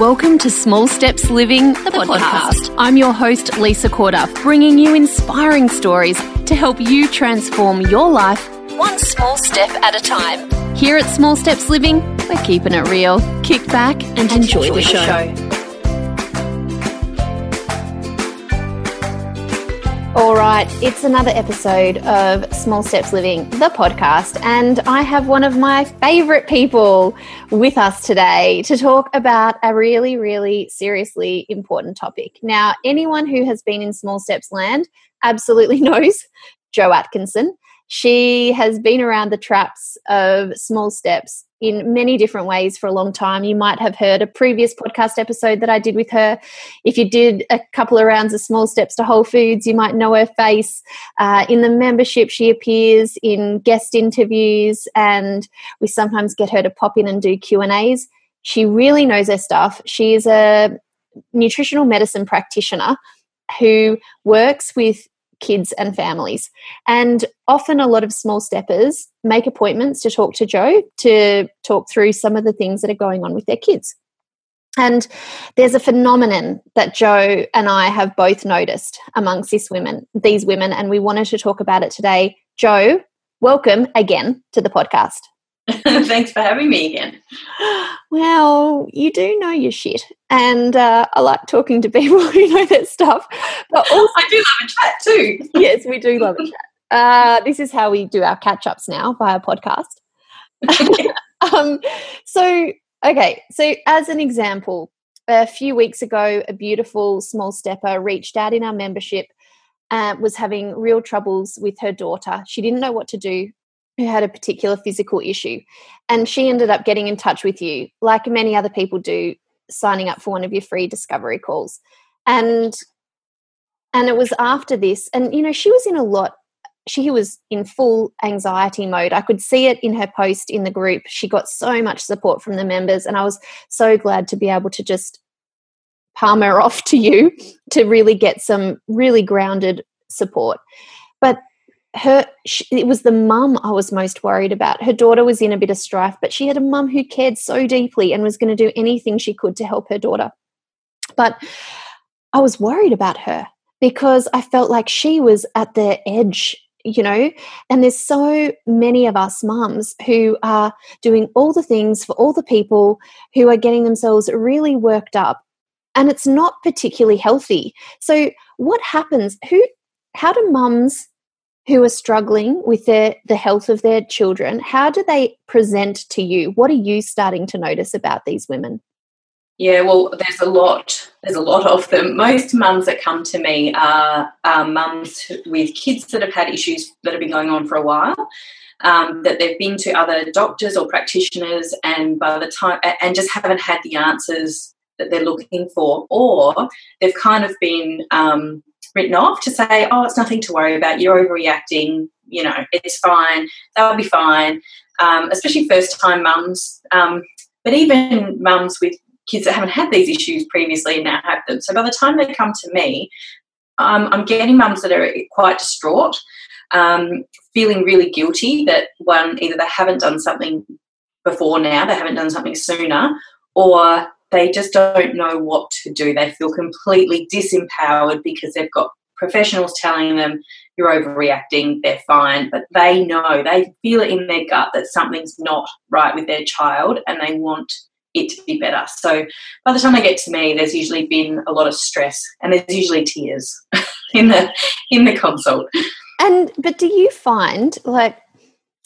Welcome to Small Steps Living, the, the podcast. podcast. I'm your host, Lisa Corder, bringing you inspiring stories to help you transform your life one small step at a time. Here at Small Steps Living, we're keeping it real. Kick back and, and enjoy, enjoy, the show. The show. All right, it's another episode of Small Steps Living, the podcast, and I have one of my favorite people with us today to talk about a really, really seriously important topic. Now, anyone who has been in Small Steps land absolutely knows Jo Atkinson. She has been around the traps of small steps in many different ways for a long time. You might have heard a previous podcast episode that I did with her. If you did a couple of rounds of Small Steps to Whole Foods, you might know her face. Uh, in the membership, she appears in guest interviews, and we sometimes get her to pop in and do Q and A's. She really knows her stuff. She is a nutritional medicine practitioner who works with kids and families. And often a lot of small steppers make appointments to talk to Jo to talk through some of the things that are going on with their kids. And there's a phenomenon that Jo and I have both noticed amongst these women, these women, and we wanted to talk about it today. Jo, welcome again to the podcast. Thanks for having me again. Well, you do know your shit, and uh, I like talking to people who know that stuff. But also, I do love a chat too. yes, we do love a chat. Uh, this is how we do our catch ups now via podcast. um, so, okay, so as an example, a few weeks ago, a beautiful small stepper reached out in our membership. Uh, was having real troubles with her daughter. She didn't know what to do who had a particular physical issue. And she ended up getting in touch with you, like many other people do, signing up for one of your free discovery calls. And and it was after this, and you know, she was in a lot she was in full anxiety mode. I could see it in her post in the group. She got so much support from the members, and I was so glad to be able to just palm her off to you to really get some really grounded support. But her she, it was the mum I was most worried about. Her daughter was in a bit of strife, but she had a mum who cared so deeply and was going to do anything she could to help her daughter. But I was worried about her because I felt like she was at the edge, you know. And there's so many of us mums who are doing all the things for all the people who are getting themselves really worked up and it's not particularly healthy. So what happens? Who how do mums who are struggling with their, the health of their children, how do they present to you? What are you starting to notice about these women? Yeah, well, there's a lot. There's a lot of them. Most mums that come to me are, are mums with kids that have had issues that have been going on for a while. Um, that they've been to other doctors or practitioners, and by the time and just haven't had the answers that they're looking for, or they've kind of been um, written off to say, oh, it's nothing to worry about, you're overreacting, you know, it's fine, they'll be fine, um, especially first time mums. Um, but even mums with kids that haven't had these issues previously and now have them. So by the time they come to me, um, I'm getting mums that are quite distraught, um, feeling really guilty that one, either they haven't done something before now, they haven't done something sooner, or they just don't know what to do. They feel completely disempowered because they've got professionals telling them you're overreacting, they're fine, but they know, they feel it in their gut that something's not right with their child and they want it to be better. So by the time they get to me, there's usually been a lot of stress and there's usually tears in the in the consult. And but do you find like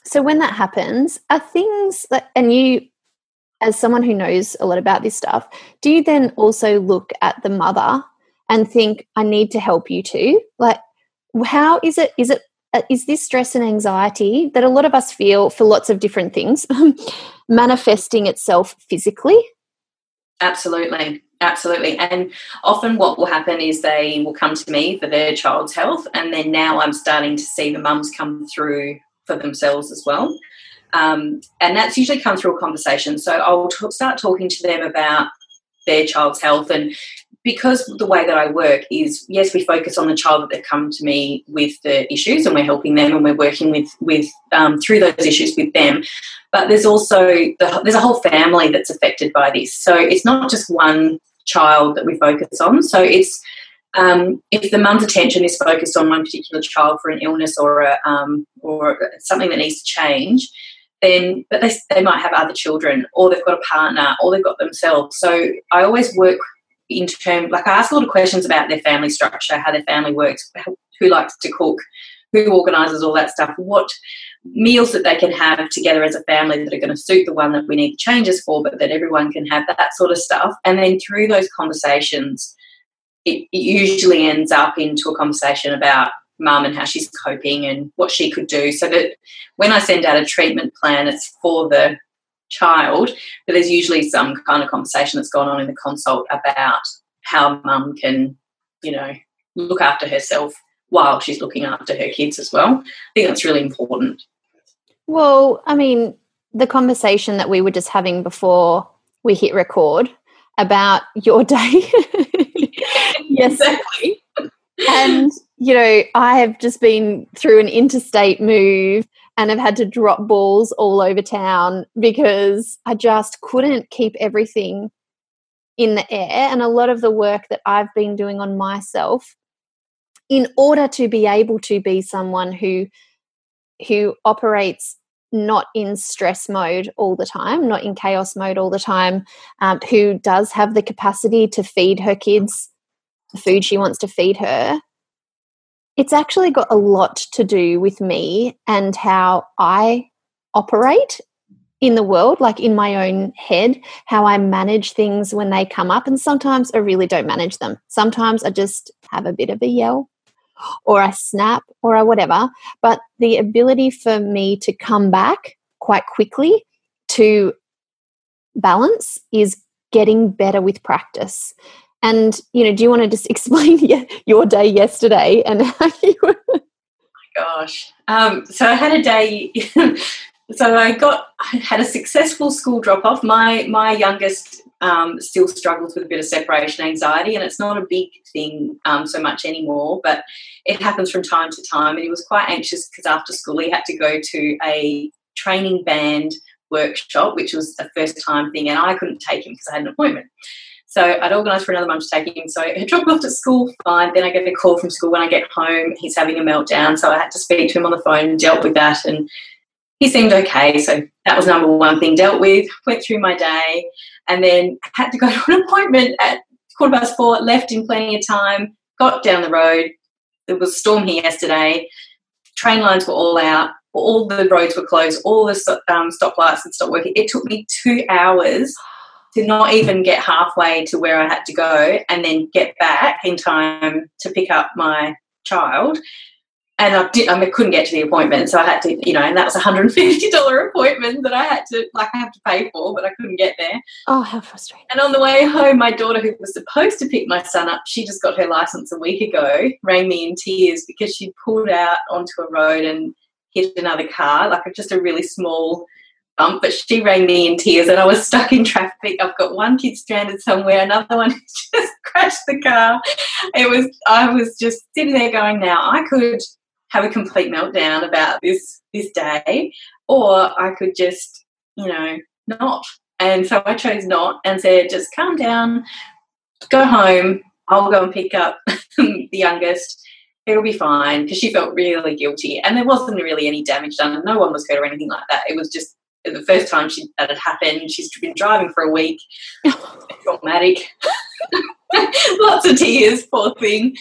so when that happens, are things that and you as someone who knows a lot about this stuff, do you then also look at the mother and think, I need to help you too? Like, how is it? Is it uh, this stress and anxiety that a lot of us feel for lots of different things manifesting itself physically? Absolutely. Absolutely. And often what will happen is they will come to me for their child's health. And then now I'm starting to see the mums come through for themselves as well. Um, and that's usually come through a conversation. So I'll t- start talking to them about their child's health and because the way that I work is yes, we focus on the child that they've come to me with the issues, and we're helping them, and we're working with with um, through those issues with them. But there's also the, there's a whole family that's affected by this, so it's not just one child that we focus on. So it's um, if the mum's attention is focused on one particular child for an illness or a, um, or something that needs to change, then but they, they might have other children or they've got a partner or they've got themselves. So I always work in terms like I ask a lot of questions about their family structure, how their family works, who likes to cook, who organises all that stuff, what meals that they can have together as a family that are going to suit the one that we need changes for, but that everyone can have that sort of stuff. And then through those conversations, it, it usually ends up into a conversation about mum and how she's coping and what she could do. So that when I send out a treatment plan, it's for the child, but there's usually some kind of conversation that's gone on in the consult about how mum can, you know, look after herself while she's looking after her kids as well. I think that's really important. Well, I mean, the conversation that we were just having before we hit record about your day. yes, exactly. and, you know, I have just been through an interstate move and have had to drop balls all over town because I just couldn't keep everything in the air. And a lot of the work that I've been doing on myself in order to be able to be someone who who operates not in stress mode all the time, not in chaos mode all the time, um, who does have the capacity to feed her kids the food she wants to feed her, it's actually got a lot to do with me and how I operate in the world, like in my own head, how I manage things when they come up. And sometimes I really don't manage them. Sometimes I just have a bit of a yell or I snap or I whatever. But the ability for me to come back quite quickly to balance is getting better with practice. And you know, do you want to just explain your day yesterday and how you were? Oh my gosh! Um, so I had a day. so I got I had a successful school drop off. My my youngest um, still struggles with a bit of separation anxiety, and it's not a big thing um, so much anymore, but it happens from time to time. And he was quite anxious because after school he had to go to a training band workshop, which was a first time thing, and I couldn't take him because I had an appointment. So I'd organised for another mum to take him. So he dropped off at school, fine. Then I get a call from school when I get home. He's having a meltdown. So I had to speak to him on the phone and dealt with that. And he seemed okay. So that was number one thing dealt with. Went through my day and then had to go to an appointment at quarter past four, left in plenty of time, got down the road. There was a storm here yesterday. Train lines were all out. All the roads were closed. All the um, stoplights had stopped working. It took me two hours to not even get halfway to where I had to go and then get back in time to pick up my child. And I did. I, mean, I couldn't get to the appointment, so I had to, you know, and that was a hundred and fifty dollar appointment that I had to, like, I have to pay for, but I couldn't get there. Oh, how frustrating! And on the way home, my daughter, who was supposed to pick my son up, she just got her license a week ago, rang me in tears because she pulled out onto a road and hit another car, like just a really small but she rang me in tears and I was stuck in traffic. I've got one kid stranded somewhere, another one just crashed the car. It was I was just sitting there going, now I could have a complete meltdown about this this day, or I could just, you know, not. And so I chose not and said, just calm down, go home, I'll go and pick up the youngest it'll be fine because she felt really guilty and there wasn't really any damage done no one was hurt or anything like that it was just the first time she, that had happened. She's been driving for a week. Traumatic. Lots of tears, poor thing.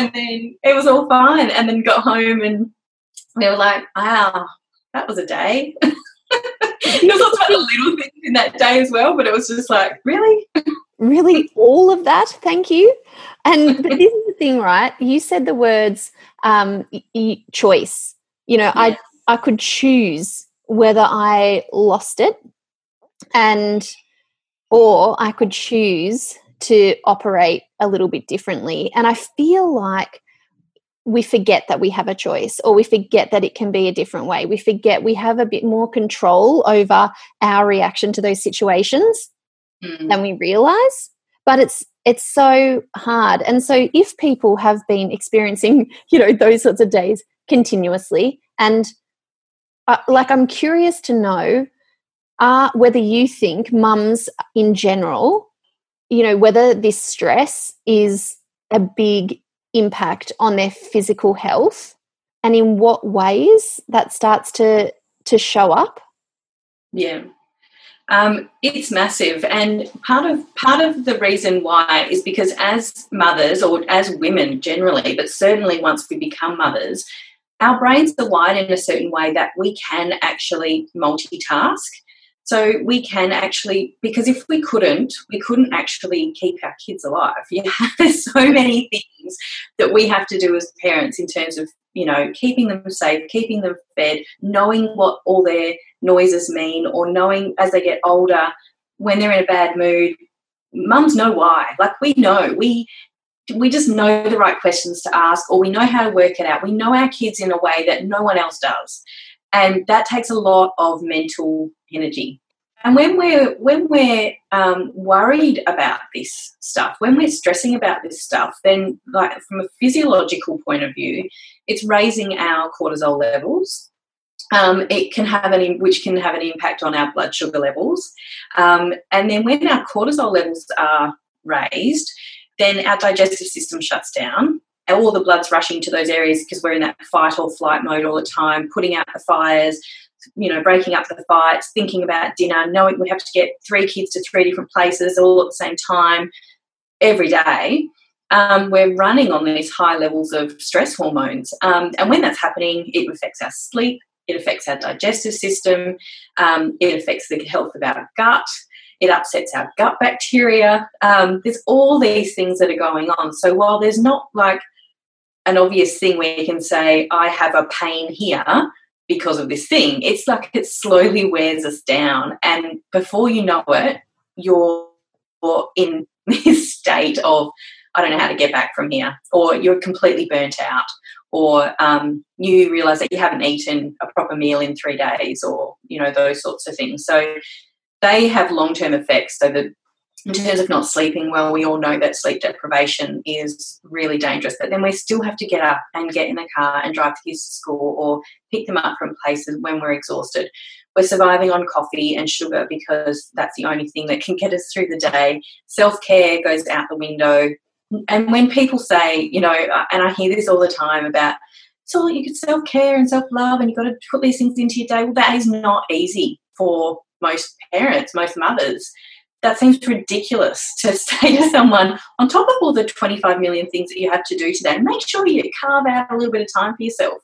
And then it was all fine. And then got home and we were like, wow, that was a day. There's lots of little things in that day as well, but it was just like, really? Really? All of that? Thank you. And but this is the thing, right? You said the words um, choice. You know, yeah. I I could choose whether I lost it and or I could choose to operate a little bit differently. And I feel like we forget that we have a choice or we forget that it can be a different way. We forget we have a bit more control over our reaction to those situations mm. than we realize. But it's it's so hard. And so if people have been experiencing, you know, those sorts of days continuously, and uh, like I'm curious to know uh, whether you think mums in general, you know, whether this stress is a big impact on their physical health and in what ways that starts to to show up? Yeah. Um, it's massive and part of part of the reason why is because as mothers or as women generally but certainly once we become mothers our brains are wired in a certain way that we can actually multitask so we can actually, because if we couldn't, we couldn't actually keep our kids alive. Yeah, there's so many things that we have to do as parents in terms of, you know, keeping them safe, keeping them fed, knowing what all their noises mean, or knowing as they get older when they're in a bad mood. Mums know why. Like we know, we we just know the right questions to ask, or we know how to work it out. We know our kids in a way that no one else does. And that takes a lot of mental energy. And when we're when we're um, worried about this stuff when we're stressing about this stuff then like from a physiological point of view it's raising our cortisol levels. Um, it can have an which can have an impact on our blood sugar levels. Um, and then when our cortisol levels are raised then our digestive system shuts down all the blood's rushing to those areas because we're in that fight or flight mode all the time, putting out the fires, you know, breaking up the fights, thinking about dinner, knowing we have to get three kids to three different places all at the same time every day. Um, we're running on these high levels of stress hormones. Um, and when that's happening, it affects our sleep, it affects our digestive system, um, it affects the health of our gut, it upsets our gut bacteria. Um, there's all these things that are going on. So while there's not like an obvious thing where you can say, I have a pain here because of this thing. It's like it slowly wears us down. And before you know it, you're in this state of, I don't know how to get back from here, or you're completely burnt out, or um, you realize that you haven't eaten a proper meal in three days, or, you know, those sorts of things. So they have long term effects. So in terms of not sleeping well, we all know that sleep deprivation is really dangerous. But then we still have to get up and get in the car and drive the kids to school or pick them up from places when we're exhausted. We're surviving on coffee and sugar because that's the only thing that can get us through the day. Self care goes out the window. And when people say, you know, uh, and I hear this all the time about, so you could self care and self love and you've got to put these things into your day. Well, that is not easy for most parents, most mothers that seems ridiculous to say to someone on top of all the 25 million things that you have to do today make sure you carve out a little bit of time for yourself.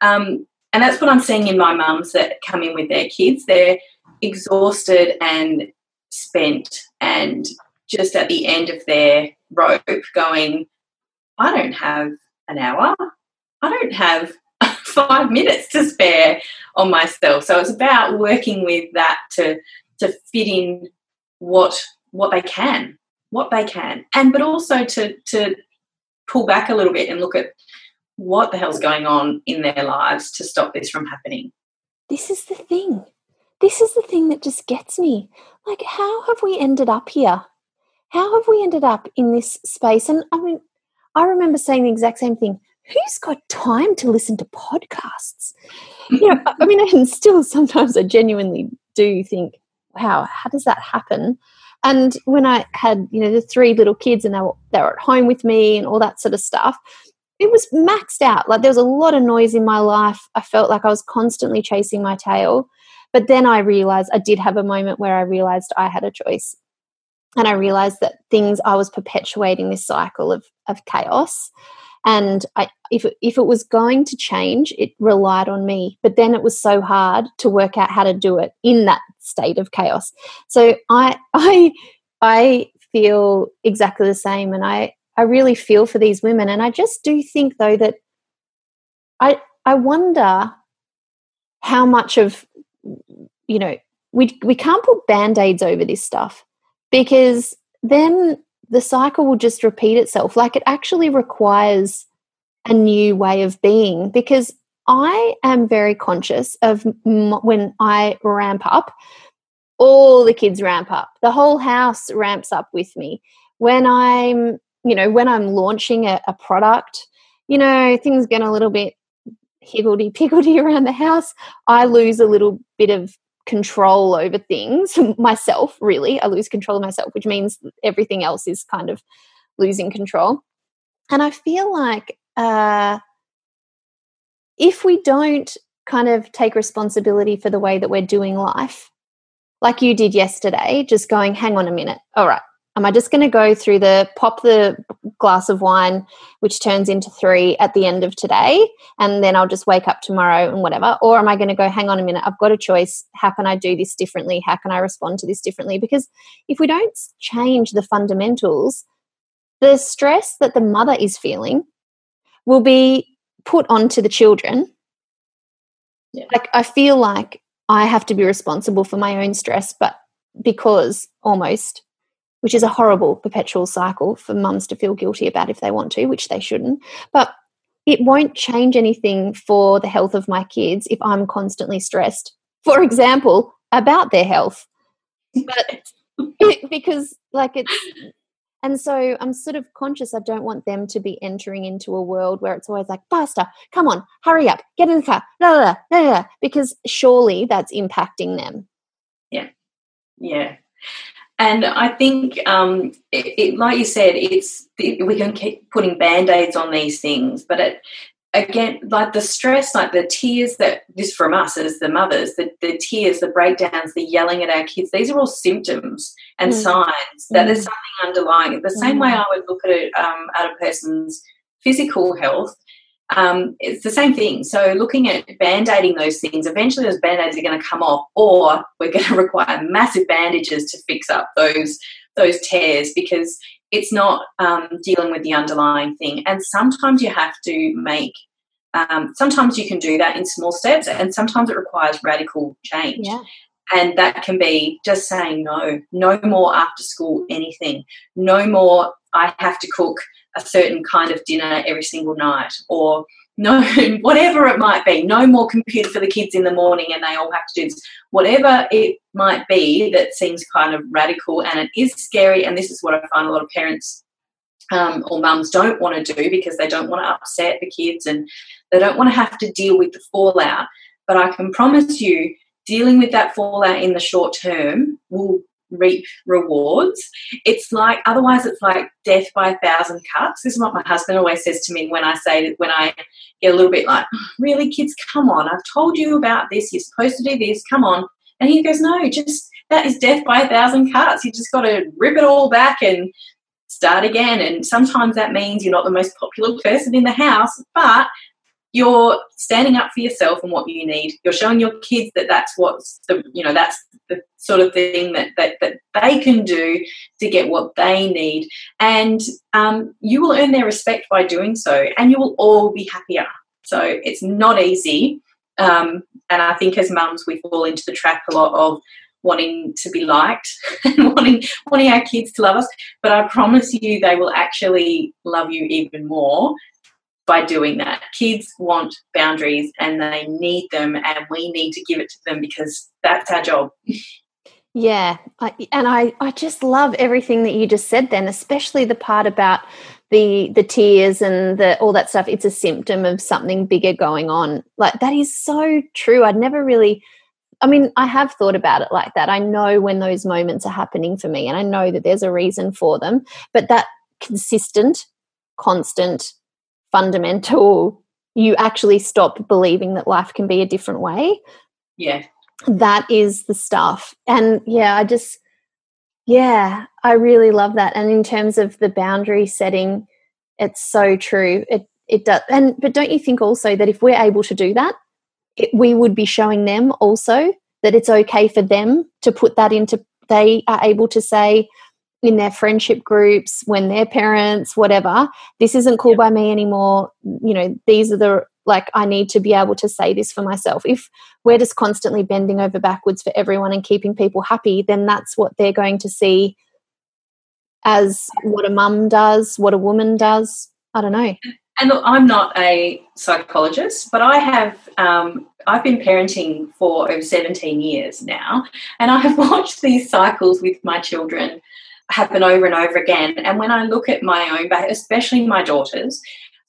Um, and that's what i'm seeing in my mums that come in with their kids. They're exhausted and spent and just at the end of their rope going i don't have an hour. I don't have five minutes to spare on myself so it's about working with that to to fit in what what they can, what they can, and but also to to pull back a little bit and look at what the hell's going on in their lives to stop this from happening. This is the thing. This is the thing that just gets me. Like, how have we ended up here? How have we ended up in this space? And I mean, I remember saying the exact same thing. Who's got time to listen to podcasts? You know, I mean, and still sometimes I genuinely do think, wow, how does that happen? And when I had, you know, the three little kids and they were, they were at home with me and all that sort of stuff, it was maxed out. Like there was a lot of noise in my life. I felt like I was constantly chasing my tail. But then I realized I did have a moment where I realized I had a choice. And I realized that things, I was perpetuating this cycle of, of chaos. And I, if, if it was going to change, it relied on me. But then it was so hard to work out how to do it in that state of chaos. So I, I, I feel exactly the same. And I, I really feel for these women. And I just do think, though, that I, I wonder how much of, you know, we, we can't put band aids over this stuff because then the cycle will just repeat itself. Like it actually requires a new way of being because I am very conscious of when I ramp up, all the kids ramp up. The whole house ramps up with me. when I'm, you know, when I'm launching a, a product, you know, things get a little bit higgledy piggledy around the house. I lose a little bit of control over things myself, really. I lose control of myself, which means everything else is kind of losing control. And I feel like uh, if we don't kind of take responsibility for the way that we're doing life, like you did yesterday, just going, hang on a minute, all right, am I just going to go through the pop the glass of wine, which turns into three at the end of today, and then I'll just wake up tomorrow and whatever? Or am I going to go, hang on a minute, I've got a choice. How can I do this differently? How can I respond to this differently? Because if we don't change the fundamentals, the stress that the mother is feeling will be put onto the children. Yeah. Like, I feel like I have to be responsible for my own stress, but because almost which is a horrible perpetual cycle for mums to feel guilty about if they want to, which they shouldn't. But it won't change anything for the health of my kids if I'm constantly stressed, for example, about their health. But it, because, like, it's, and so I'm sort of conscious I don't want them to be entering into a world where it's always like, faster, come on, hurry up, get in the car, blah, blah, blah, blah, because surely that's impacting them. Yeah. Yeah. And I think, um, it, it, like you said, it's it, we can keep putting band aids on these things, but it, again, like the stress, like the tears that this from us as the mothers, the, the tears, the breakdowns, the yelling at our kids, these are all symptoms and mm. signs that mm. there's something underlying. The same mm. way I would look at it um, at a person's physical health, um, it's the same thing. So looking at band-aiding those things, eventually those band-aids are going to come off, or we're going to require massive bandages to fix up those those tears because it's not um, dealing with the underlying thing. And sometimes you have to make. Um, sometimes you can do that in small steps, and sometimes it requires radical change. Yeah. And that can be just saying no, no more after school anything, no more. I have to cook a certain kind of dinner every single night or no whatever it might be. No more computer for the kids in the morning and they all have to do this. Whatever it might be that seems kind of radical and it is scary and this is what i find a lot of parents um, or mums don't want to do because they don't want to upset the kids and they don't want to have to deal with the fallout. But i can promise you dealing with that fallout in the short term will reap rewards. It's like otherwise it's like death by a thousand cuts. This is what my husband always says to me when I say when I get a little bit like, oh, really, kids, come on, I've told you about this, you're supposed to do this, come on. And he goes, No, just that is death by a thousand cuts. You just gotta rip it all back and start again. And sometimes that means you're not the most popular person in the house, but you're standing up for yourself and what you need. You're showing your kids that that's what's the you know that's the sort of thing that that, that they can do to get what they need, and um, you will earn their respect by doing so, and you will all be happier. So it's not easy, um, and I think as mums we fall into the trap a lot of wanting to be liked and wanting wanting our kids to love us but i promise you they will actually love you even more by doing that. Kids want boundaries and they need them, and we need to give it to them because that's our job. Yeah, I, and I, I just love everything that you just said. Then, especially the part about the the tears and the all that stuff. It's a symptom of something bigger going on. Like that is so true. I'd never really. I mean, I have thought about it like that. I know when those moments are happening for me, and I know that there's a reason for them. But that consistent, constant fundamental you actually stop believing that life can be a different way. Yeah. That is the stuff. And yeah i just yeah i really love that. And in terms of the boundary setting it's so true. It it does and but don't you think also that if we're able to do that it, we would be showing them also that it's okay for them to put that into they are able to say in their friendship groups when their parents whatever this isn't cool yep. by me anymore. You know these are the like i need to be able to say this for myself. If we're just constantly bending over backwards for everyone and keeping people happy then that's what they're going to see as what a mum does what a woman does. I don't know. And look, i'm not a psychologist but i have um, i've been parenting for over 17 years now and i have watched these cycles with my children happen over and over again. And when I look at my own, especially my daughters,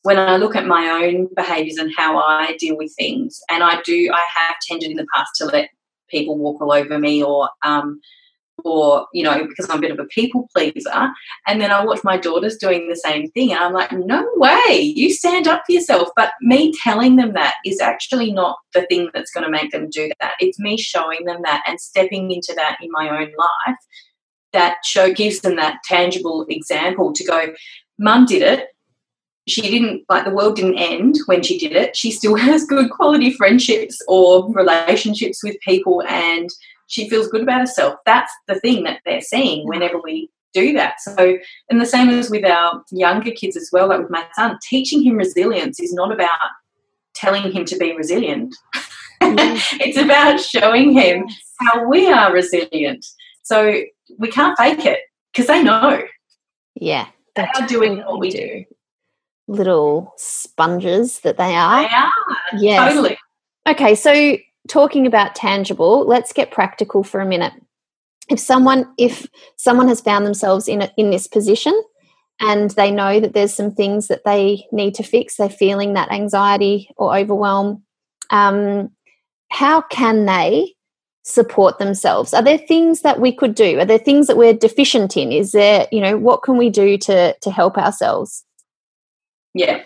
when I look at my own behaviours and how I deal with things, and I do, I have tended in the past to let people walk all over me or um, or you know because i'm a bit of a people pleaser. And then i watch my daughters doing the same thing and i'm like no way. You stand up for yourself. But me telling them that is actually not the thing that's going to make them do that. It's me showing them that and stepping into that in my own life that show gives them that tangible example to go mum did it she didn't like the world didn't end when she did it she still has good quality friendships or relationships with people and she feels good about herself. That's the thing that they're seeing whenever we do that. So, and the same as with our younger kids as well, like with my son, teaching him resilience is not about telling him to be resilient. it's about showing him how we are resilient. So we can't fake it because they know. Yeah. They are doing what we do. Little sponges that they are. They are. Yes. Totally. Okay, so talking about tangible, let's get practical for a minute. If someone if someone has found themselves in a, in this position and they know that there's some things that they need to fix, they're feeling that anxiety or overwhelm, um, how can they support themselves? Are there things that we could do? Are there things that we're deficient in? Is there, you know, what can we do to to help ourselves? Yeah,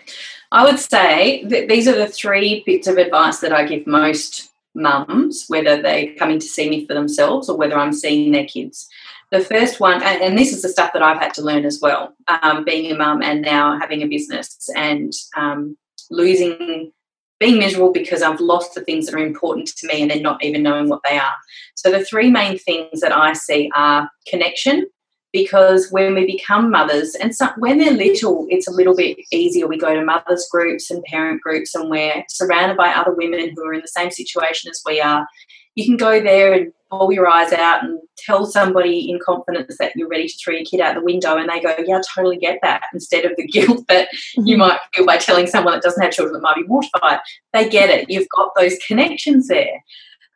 I would say that these are the three bits of advice that I give most mums, whether they're coming to see me for themselves or whether I'm seeing their kids. The first one, and, this is the stuff that I've had to learn as well, um, being a mum and now having a business and um, losing, being miserable because I've lost the things that are important to me and then not even knowing what they are. So the three main things that I see are connection, because when we become mothers, and when they're little, it's a little bit easier. We go to mothers groups and parent groups, and we're surrounded by other women who are in the same situation as we are. You can go there and pull your eyes out and tell somebody in confidence that you're ready to throw your kid out the window, and they go, "Yeah, I totally get that." Instead of the guilt that mm-hmm. you might feel by telling someone that doesn't have children that might be mortified, they get it. You've got those connections there.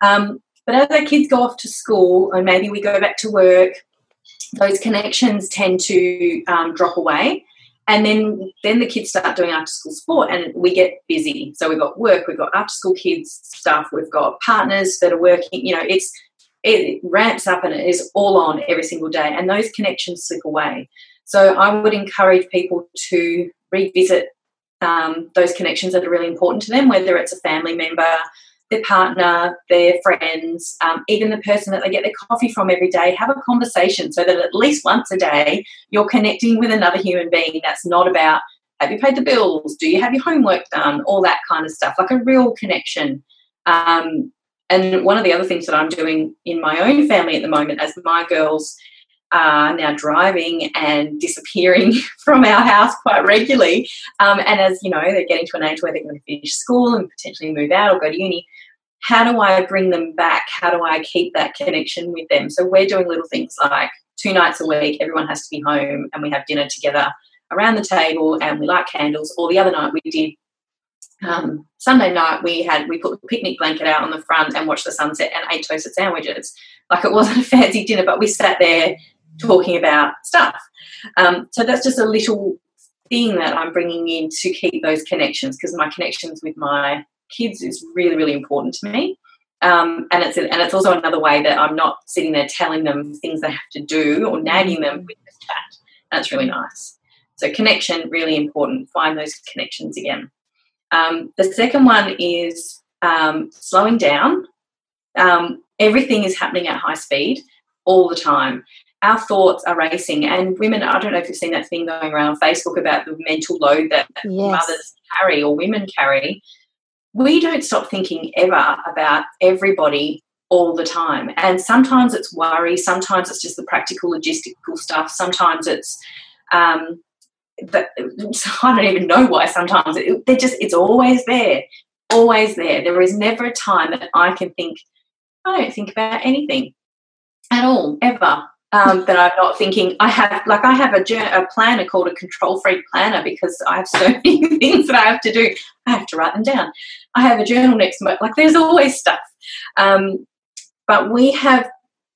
Um, but as our kids go off to school, and maybe we go back to work, those connections tend to um, drop away and then then the kids start doing after school sport and we get busy. So we've got work we've got after school kids stuff we've got partners that are working you know it's it ramps up and it is all on every single day and those connections slip away. So i would encourage people to revisit um, those connections that are really important to them whether it's a family member their partner, their friends, um, even the person that they get their coffee from every day, have a conversation so that at least once a day you're connecting with another human being that's not about have you paid the bills, do you have your homework done, all that kind of stuff, like a real connection. Um, and one of the other things that I'm doing in my own family at the moment, as my girls are now driving and disappearing from our house quite regularly. Um, and as you know, they're getting to an age where they're going to finish school and potentially move out or go to uni. How do I bring them back? How do I keep that connection with them? So we're doing little things like two nights a week, everyone has to be home and we have dinner together around the table and we light candles. Or the other night we did um, Sunday night we had we put the picnic blanket out on the front and watched the sunset and ate toasted sandwiches. Like it wasn't a fancy dinner, but we sat there talking about stuff. Um, so that's just a little thing that I'm bringing in to keep those connections because my connections with my kids is really, really important to me. Um, and it's and it's also another way that I'm not sitting there telling them things they have to do or nagging them with this chat. That's really nice. So connection really important. Find those connections again. Um, the second one is um, slowing down. Um, everything is happening at high speed all the time our thoughts are racing. And women, I don't know if you've seen that thing going around on Facebook about the mental load that yes. mothers carry or women carry. We don't stop thinking ever about everybody all the time. And sometimes it's worry, sometimes it's just the practical logistical stuff, sometimes it's um, that I don't even know why sometimes it, they're just it's always there, always there. There is never a time that I can think, I don't think about anything at all, ever um, that I'm not thinking. I have like I have a, a planner called a control freak planner because I have so many things that I have to do. I have to write them down. I have a journal next me. Like there's always stuff. Um, but we have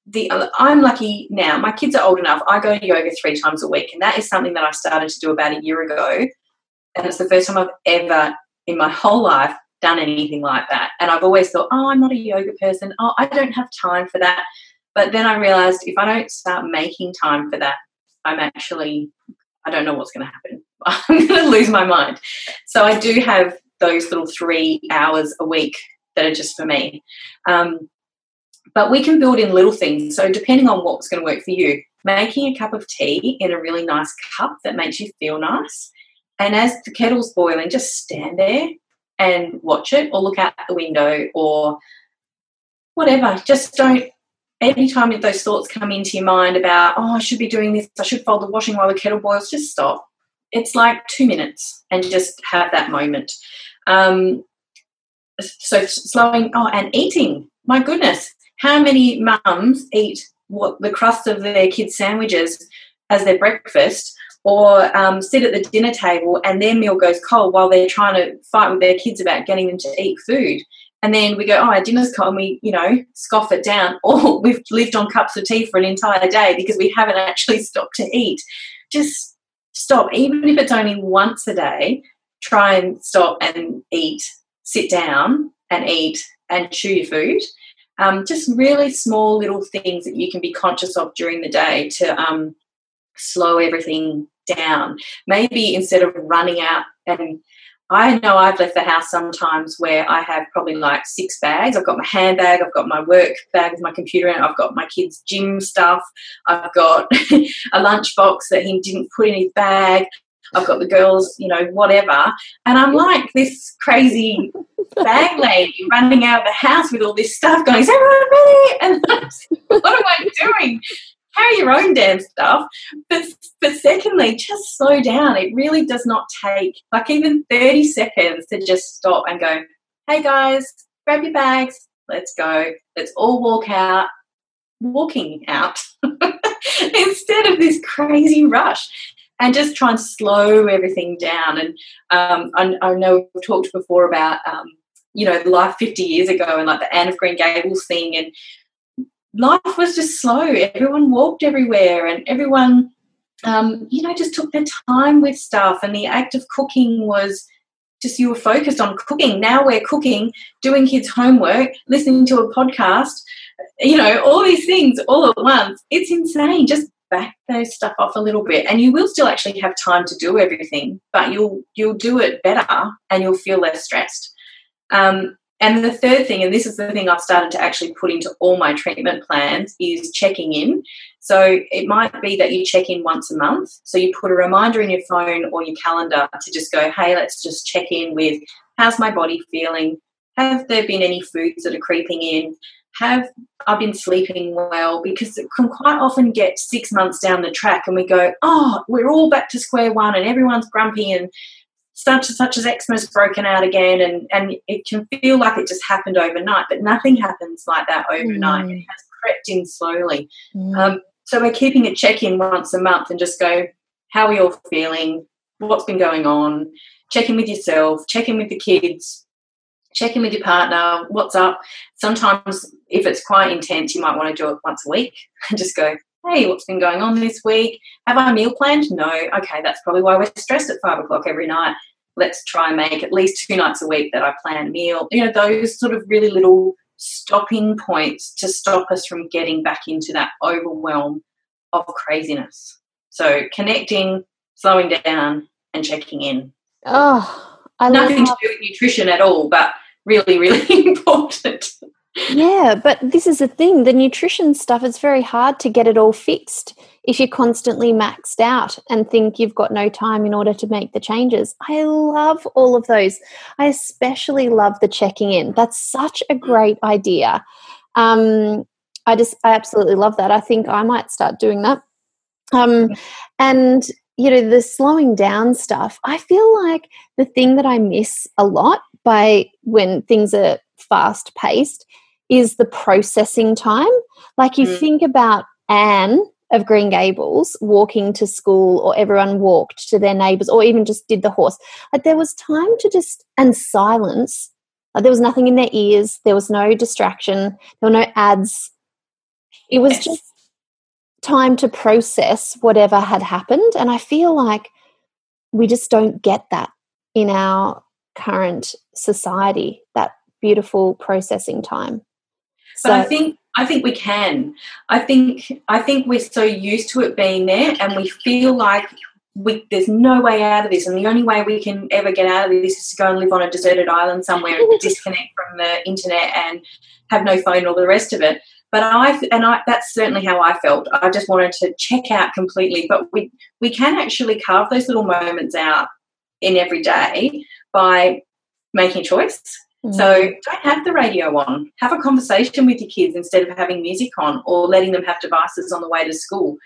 the I'm lucky now. My kids are old enough. I go to yoga three times a week, and that is something that I started to do about a year ago. And it's the first time I've ever in my whole life done anything like that. And I've always thought, oh, I'm not a yoga person. Oh, I don't have time for that. But then I realized if I don't start making time for that, I'm actually I don't know what's going to happen. I'm going to lose my mind. So I do have those little three hours a week that are just for me. Um, but we can build in little things. So, depending on what's going to work for you, making a cup of tea in a really nice cup that makes you feel nice. And as the kettle's boiling, just stand there and watch it or look out the window or whatever. Just don't, anytime those thoughts come into your mind about, oh, I should be doing this, I should fold the washing while the kettle boils, just stop. It's like two minutes and just have that moment. Um, so slowing, oh, and eating. My goodness, how many mums eat what the crust of their kids' sandwiches as their breakfast, or um, sit at the dinner table and their meal goes cold while they're trying to fight with their kids about getting them to eat food. And then we go, oh, our dinner's cold, and we, you know, scoff it down. Or we've lived on cups of tea for an entire day because we haven't actually stopped to eat. Just stop, even if it's only once a day. Try and stop and eat. Sit down and eat and chew your food um, just really small little things that you can be conscious of during the day to um, slow everything down. Maybe instead of running out and I know I've left the house sometimes where I have probably like six bags. I've got my handbag, I've got my work bag with my computer in it, I've got my kids' gym stuff, I've got a lunchbox that he didn't put in his bag, I've got the girls, you know, whatever. And I'm like this crazy bag lady running out of the house with all this stuff going, is everyone ready? And what am I doing? Carry your own damn stuff. But, but secondly, just slow down. It really does not take like even 30 seconds to just stop and go, hey guys, grab your bags, let's go. Let's all walk out, walking out instead of this crazy rush and just try and slow everything down. And um, I, I, know we've talked before about um, you know, life 50 years ago and like the Anne of Green Gables thing. And life was just slow. Everyone walked everywhere and everyone, um, you know, just took their time with stuff. And the act of cooking was just you were focused on cooking. Now we're cooking, doing kids' homework, listening to a podcast, you know, all these things all at once. It's insane. Just back those stuff off a little bit and you will still actually have time to do everything but you'll you'll do it better and you'll feel less stressed um, and the third thing, and this is the thing I've started to actually put into all my treatment plans, is checking in. So it might be that you check in once a month. So you put a reminder in your phone or your calendar to just go, hey, let's just check in with how's my body feeling? Have there been any foods that are creeping in? Have I been sleeping well? Because it can quite often get six months down the track and we go, oh, we're all back to square one and everyone's grumpy and such and such as eczema's broken out again and, and it can feel like it just happened overnight, but nothing happens like that overnight. Mm. It has crept in slowly. Mm. Um, so we're keeping a check-in once a month and just go, how are you all feeling? What's been going on? Check in with yourself, check in with the kids, check in with your partner, what's up? Sometimes if it's quite intense, you might want to do it once a week and just go, hey, what's been going on this week? Have I meal planned? No. Okay, that's probably why we're stressed at five o'clock every night. Let's try and make at least two nights a week that I plan a meal. You know, those sort of really little stopping points to stop us from getting back into that overwhelm of craziness. So connecting, slowing down, and checking in. Oh, I nothing to do with nutrition at all, but really, really important yeah, but this is the thing the nutrition stuff, it's very hard to get it all fixed if you're constantly maxed out and think you've got no time in order to make the changes. I love all of those. I especially love the checking in. That's such a great idea. Um, I just, I absolutely love that. I think I might start doing that. Um, and you know, the slowing down stuff, I feel like the thing that I miss a lot by when things are fast paced is the processing time. Like you mm. think about Anne of Green Gables walking to school, or everyone walked to their neighbors, or even just did the horse. Like there was time to just, and silence. Like there was nothing in their ears, there was no distraction, there were no ads It was yes. just time to process whatever had happened. And I feel like we just don't get that in our current society, that beautiful processing time. So, but I think I think we can. I think I think we're so used to it being there and we feel like we, there's no way out of this, and the only way we can ever get out of this is to go and live on a deserted island somewhere and disconnect from the internet and have no phone or the rest of it. But I and I that's certainly how I felt. I just wanted to check out completely. But we we can actually carve those little moments out in every day by making a choice. Mm. So don't have the radio on. Have a conversation with your kids instead of having music on or letting them have devices on the way to school.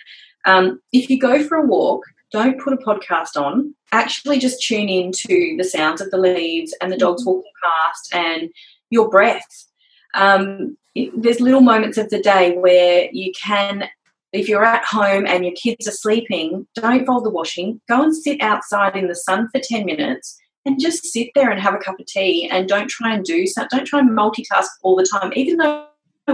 Um, if you go for a walk, don't put a podcast on. Actually, just tune in to the sounds of the leaves and the dogs mm. walking past and your breath. Um, there's little moments of the day where you can if you're at home and your kids are sleeping, don't fold the washing. Go and sit outside in the sun for 10 minutes and just sit there and have a cup of tea and don't try and do something. Don't try and multitask all the time. Even though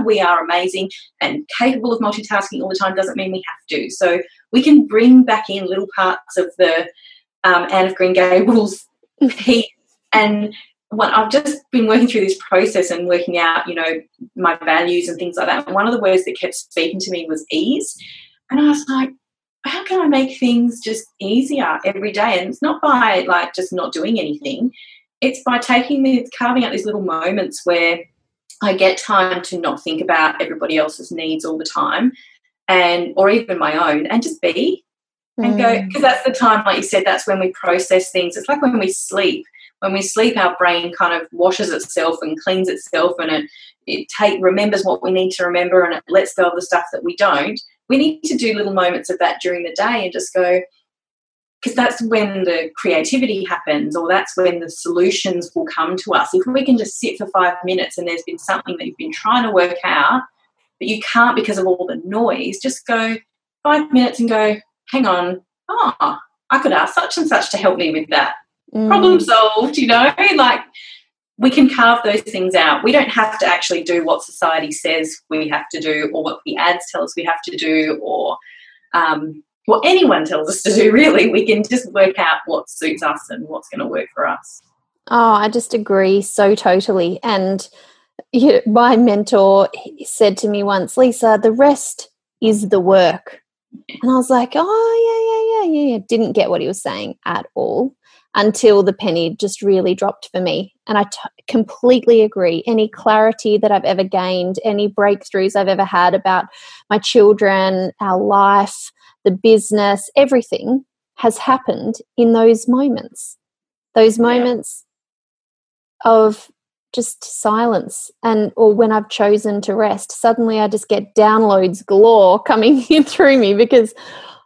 we are amazing and capable of multitasking all the time doesn't mean we have to. So we can bring back in little parts of the um, Anne of Green Gables piece and when I've just been working through this process and working out, you know, my values and things like that. And one of the words that kept speaking to me was ease. And I was like, how can I make things just easier every day? And it's not by like just not doing anything. It's by taking these, carving out these little moments where I get time to not think about everybody else's needs all the time and or even my own and just be and go because mm. that's the time like you said that's when we process things it's like when we sleep when we sleep, our brain kind of washes itself and cleans itself, and it it take remembers what we need to remember, and it lets go of the stuff that we don't. We need to do little moments of that during the day and just go because that's when the creativity happens or that's when the solutions will come to us. If we can just sit for five minutes and there's been something that you've been trying to work out but you can't because of all the noise just go five minutes and go hang on. Oh i could ask such and such to help me with that. Mm. problem solved, you know, like we can carve those things out. We don't have to actually do what society says we have to do or what the ads tell us we have to do or um, what anyone tells us to do, really. We can just work out what suits us and what's going to work for us. Oh, I just agree so totally. And you know, my mentor said to me once, Lisa, the rest is the work. And I was like, oh, yeah, yeah, yeah, yeah. Didn't get what he was saying at all until the penny just really dropped for me. And I t- completely agree. Any clarity that I've ever gained, any breakthroughs I've ever had about my children, our life, the business, everything has happened in those moments. Those moments yeah. of just silence and or when I've chosen to rest, suddenly I just get downloads galore coming in through me because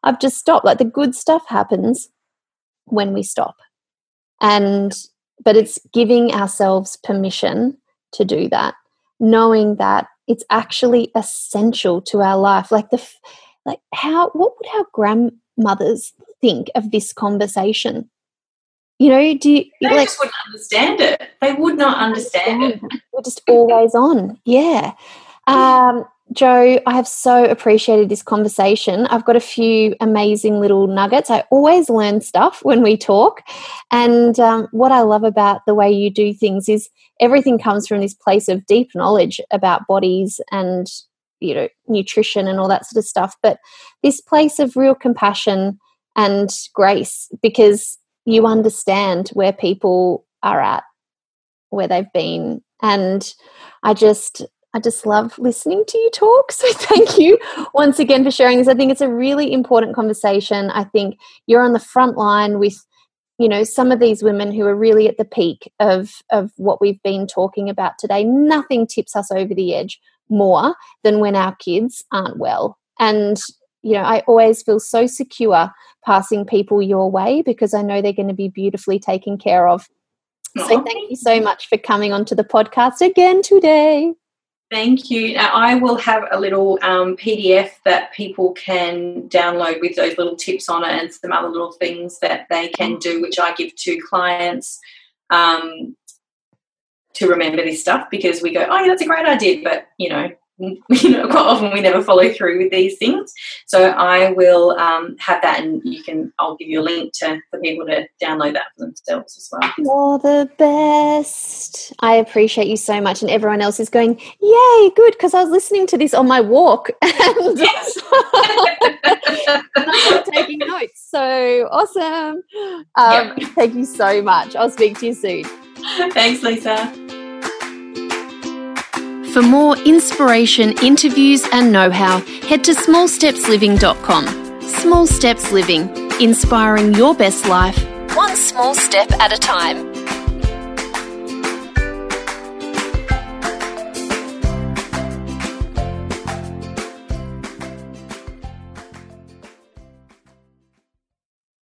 I've just stopped. Like the good stuff happens when we stop and but it's giving ourselves permission to do that knowing that it's actually essential to our life. Like the like how what would our grandmothers think of this conversation? You know do you they like, just wouldn't understand it. They would not understand, understand. It we're just always on. Yeah. Um Jo, I have so appreciated this conversation. I've got a few amazing little nuggets. I always learn stuff when we talk. And um, what I love about the way you do things is everything comes from this place of deep knowledge about bodies and, you know, nutrition and all that sort of stuff. But this place of real compassion and grace because you understand where people are at, where they've been. And I just I just love listening to you talk. So thank you once again for sharing this. I think it's a really important conversation. I think you're on the front line with you know some of these women who are really at the peak of of what we've been talking about today. Nothing tips us over the edge more than when our kids aren't well. And you know, I always feel so secure passing people your way because I know they're going to be beautifully taken care of. So thank you so much for coming onto the podcast again today. Thank you. Now, I will have a little um, PDF that people can download with those little tips on it and some other little things that they can do, which I give to clients um, to remember this stuff because we go, oh, yeah, that's a great idea. But, you know, you know, quite often we never follow through with these things. So I will um, have that, and you can. I'll give you a link to for people to download that for themselves as well. You're the best. I appreciate you so much, and everyone else is going, "Yay, good!" Because I was listening to this on my walk and, I'm taking notes. So awesome! Um, yep. Thank you so much. I'll speak to you soon. Thanks, Lisa. For more inspiration, interviews, and know how, head to smallstepsliving.com. Small Steps Living, inspiring your best life, one small step at a time.